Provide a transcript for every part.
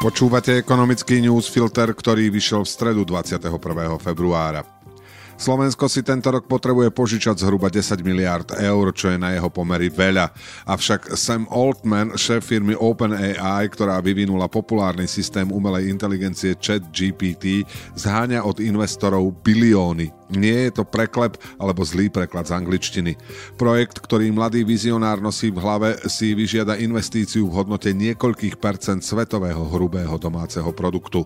Počúvate ekonomický newsfilter, ktorý vyšiel v stredu 21. februára. Slovensko si tento rok potrebuje požičať zhruba 10 miliard eur, čo je na jeho pomery veľa. Avšak Sam Altman, šéf firmy OpenAI, ktorá vyvinula populárny systém umelej inteligencie ChatGPT, zháňa od investorov bilióny. Nie je to preklep alebo zlý preklad z angličtiny. Projekt, ktorý mladý vizionár nosí v hlave, si vyžiada investíciu v hodnote niekoľkých percent svetového hrubého domáceho produktu.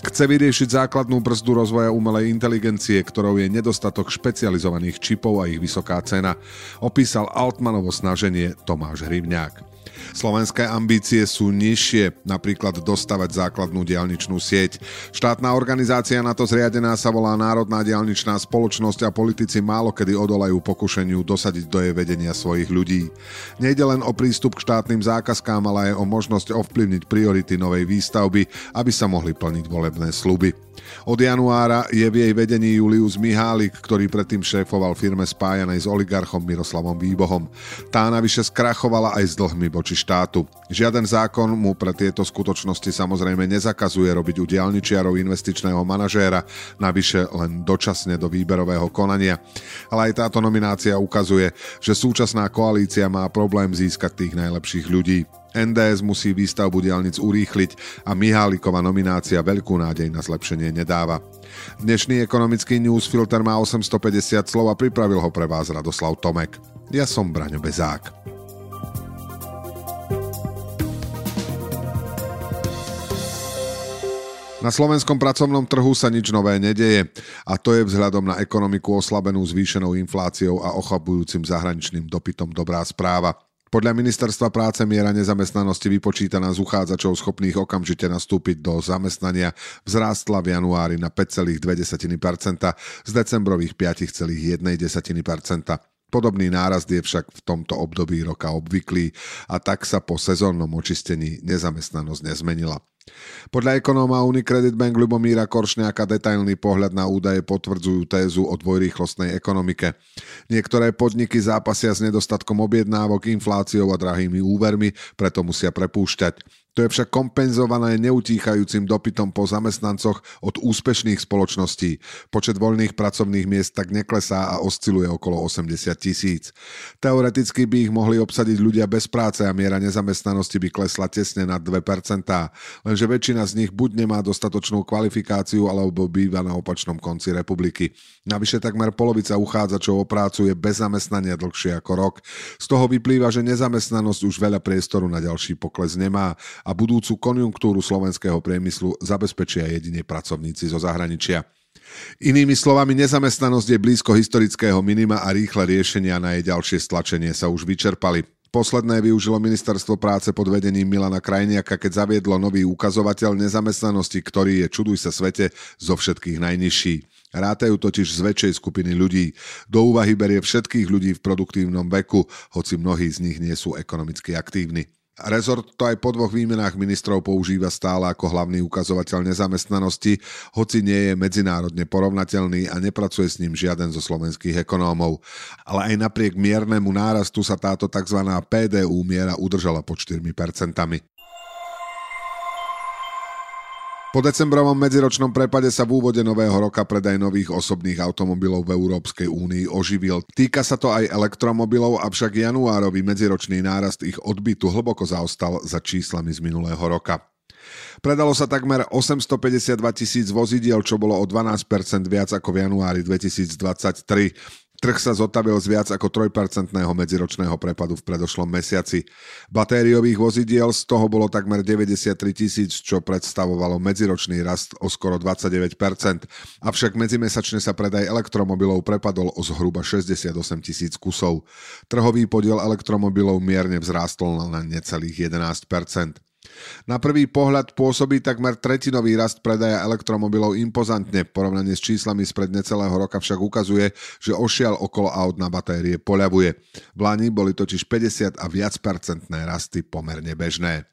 Chce vyriešiť základnú brzdu rozvoja umelej inteligencie, ktorou je nedostatok špecializovaných čipov a ich vysoká cena, opísal Altmanovo snaženie Tomáš Hrivňák. Slovenské ambície sú nižšie, napríklad dostavať základnú diálničnú sieť. Štátna organizácia na to zriadená sa volá Národná diálničná spoločnosť a politici málo kedy odolajú pokušeniu dosadiť do jej vedenia svojich ľudí. Nejde len o prístup k štátnym zákazkám, ale aj o možnosť ovplyvniť priority novej výstavby, aby sa mohli plniť volebné sluby. Od januára je v jej vedení Julius Mihálik, ktorý predtým šéfoval firme spájanej s oligarchom Miroslavom Výbohom. Tá navyše skrachovala aj s dlhmi voči štátu. Žiaden zákon mu pre tieto skutočnosti samozrejme nezakazuje robiť u diálničiarov investičného manažéra, navyše len dočasne do výberového konania. Ale aj táto nominácia ukazuje, že súčasná koalícia má problém získať tých najlepších ľudí. NDS musí výstavbu diálnic urýchliť a Mihálikova nominácia veľkú nádej na zlepšenie nedáva. Dnešný ekonomický newsfilter má 850 slov a pripravil ho pre vás Radoslav Tomek. Ja som Braňo Bezák. Na slovenskom pracovnom trhu sa nič nové nedeje a to je vzhľadom na ekonomiku oslabenú zvýšenou infláciou a ochabujúcim zahraničným dopytom dobrá správa. Podľa ministerstva práce miera nezamestnanosti vypočítaná z uchádzačov schopných okamžite nastúpiť do zamestnania vzrástla v januári na 5,2% z decembrových 5,1%. Podobný nárast je však v tomto období roka obvyklý a tak sa po sezónnom očistení nezamestnanosť nezmenila. Podľa ekonóma Unicredit Bank Ľubomíra Koršňáka detailný pohľad na údaje potvrdzujú tézu o dvojrýchlostnej ekonomike. Niektoré podniky zápasia s nedostatkom objednávok, infláciou a drahými úvermi, preto musia prepúšťať. To je však kompenzované neutíchajúcim dopytom po zamestnancoch od úspešných spoločností. Počet voľných pracovných miest tak neklesá a osciluje okolo 80 tisíc. Teoreticky by ich mohli obsadiť ľudia bez práce a miera nezamestnanosti by klesla tesne na 2%, lenže väčšina z nich buď nemá dostatočnú kvalifikáciu alebo býva na opačnom konci republiky. Navyše takmer polovica uchádzačov o prácu je bez zamestnania dlhšie ako rok. Z toho vyplýva, že nezamestnanosť už veľa priestoru na ďalší pokles nemá a budúcu konjunktúru slovenského priemyslu zabezpečia jedine pracovníci zo zahraničia. Inými slovami, nezamestnanosť je blízko historického minima a rýchle riešenia na jej ďalšie stlačenie sa už vyčerpali. Posledné využilo ministerstvo práce pod vedením Milana Krajniaka, keď zaviedlo nový ukazovateľ nezamestnanosti, ktorý je, čuduj sa svete, zo všetkých najnižší. Rátajú totiž z väčšej skupiny ľudí. Do úvahy berie všetkých ľudí v produktívnom veku, hoci mnohí z nich nie sú ekonomicky aktívni. Rezort to aj po dvoch výmenách ministrov používa stále ako hlavný ukazovateľ nezamestnanosti, hoci nie je medzinárodne porovnateľný a nepracuje s ním žiaden zo slovenských ekonómov. Ale aj napriek miernemu nárastu sa táto tzv. PDU miera udržala pod 4%. Po decembrovom medziročnom prepade sa v úvode nového roka predaj nových osobných automobilov v Európskej únii oživil. Týka sa to aj elektromobilov, avšak januárový medziročný nárast ich odbytu hlboko zaostal za číslami z minulého roka. Predalo sa takmer 852 tisíc vozidiel, čo bolo o 12% viac ako v januári 2023. Trh sa zotavil z viac ako 3% medziročného prepadu v predošlom mesiaci. Batériových vozidiel z toho bolo takmer 93 tisíc, čo predstavovalo medziročný rast o skoro 29%, avšak medzimesačne sa predaj elektromobilov prepadol o zhruba 68 tisíc kusov. Trhový podiel elektromobilov mierne vzrástol na necelých 11%. Na prvý pohľad pôsobí takmer tretinový rast predaja elektromobilov impozantne. Porovnanie s číslami spred necelého roka však ukazuje, že ošial okolo aut na batérie poľavuje. V Lani boli totiž 50 a viac percentné rasty pomerne bežné.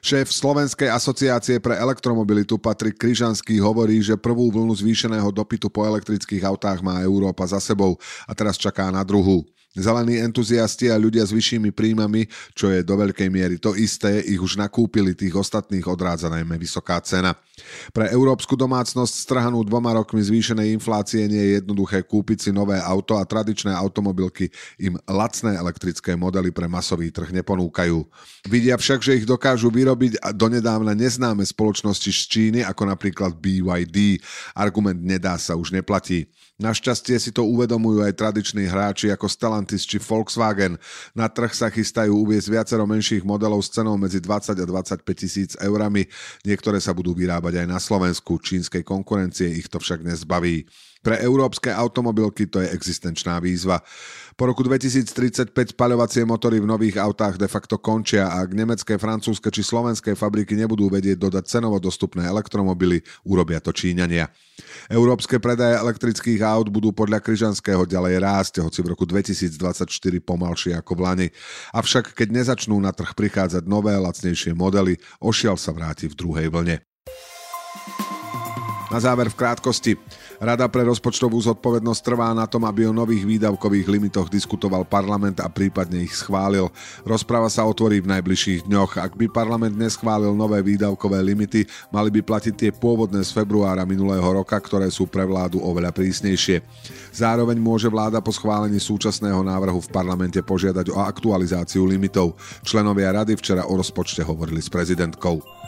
Šéf Slovenskej asociácie pre elektromobilitu Patrik Kryžanský hovorí, že prvú vlnu zvýšeného dopytu po elektrických autách má Európa za sebou a teraz čaká na druhú. Zelení entuziasti a ľudia s vyššími príjmami, čo je do veľkej miery to isté, ich už nakúpili, tých ostatných odrádza najmä vysoká cena. Pre európsku domácnosť strhanú dvoma rokmi zvýšenej inflácie nie je jednoduché kúpiť si nové auto a tradičné automobilky im lacné elektrické modely pre masový trh neponúkajú. Vidia však, že ich dokážu vyrobiť donedávna neznáme spoločnosti z Číny, ako napríklad BYD. Argument nedá sa už neplatí. Našťastie si to uvedomujú aj tradiční hráči ako Stellantis či Volkswagen. Na trh sa chystajú uviezť viacero menších modelov s cenou medzi 20 a 25 tisíc eurami. Niektoré sa budú vyrábať aj na Slovensku. Čínskej konkurencie ich to však nezbaví. Pre európske automobilky to je existenčná výzva. Po roku 2035 spaľovacie motory v nových autách de facto končia a ak nemecké, francúzske či slovenské fabriky nebudú vedieť dodať cenovo dostupné elektromobily, urobia to Číňania. Európske predaje elektrických aut budú podľa Kryžanského ďalej rásť, hoci v roku 2024 pomalšie ako v Lani. Avšak keď nezačnú na trh prichádzať nové, lacnejšie modely, ošiel sa vráti v druhej vlne. Na záver v krátkosti. Rada pre rozpočtovú zodpovednosť trvá na tom, aby o nových výdavkových limitoch diskutoval parlament a prípadne ich schválil. Rozpráva sa otvorí v najbližších dňoch. Ak by parlament neschválil nové výdavkové limity, mali by platiť tie pôvodné z februára minulého roka, ktoré sú pre vládu oveľa prísnejšie. Zároveň môže vláda po schválení súčasného návrhu v parlamente požiadať o aktualizáciu limitov. Členovia rady včera o rozpočte hovorili s prezidentkou.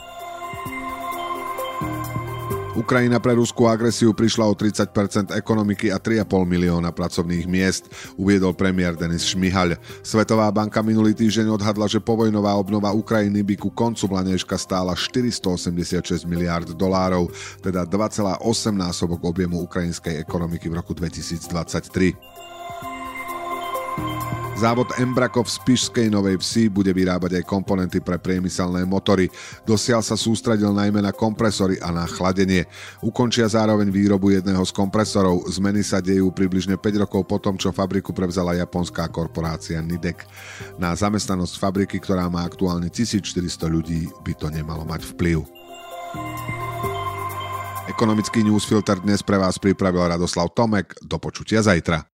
Ukrajina pre ruskú agresiu prišla o 30% ekonomiky a 3,5 milióna pracovných miest, uviedol premiér Denis Šmihaľ. Svetová banka minulý týždeň odhadla, že povojnová obnova Ukrajiny by ku koncu Blaneška stála 486 miliárd dolárov, teda 2,8 násobok objemu ukrajinskej ekonomiky v roku 2023. Závod Embrakov z Spišskej Novej Vsi bude vyrábať aj komponenty pre priemyselné motory. Dosiaľ sa sústredil najmä na kompresory a na chladenie. Ukončia zároveň výrobu jedného z kompresorov. Zmeny sa dejú približne 5 rokov po tom, čo fabriku prevzala japonská korporácia Nidek. Na zamestnanosť fabriky, ktorá má aktuálne 1400 ľudí, by to nemalo mať vplyv. Ekonomický newsfilter dnes pre vás pripravil Radoslav Tomek. Do počutia zajtra.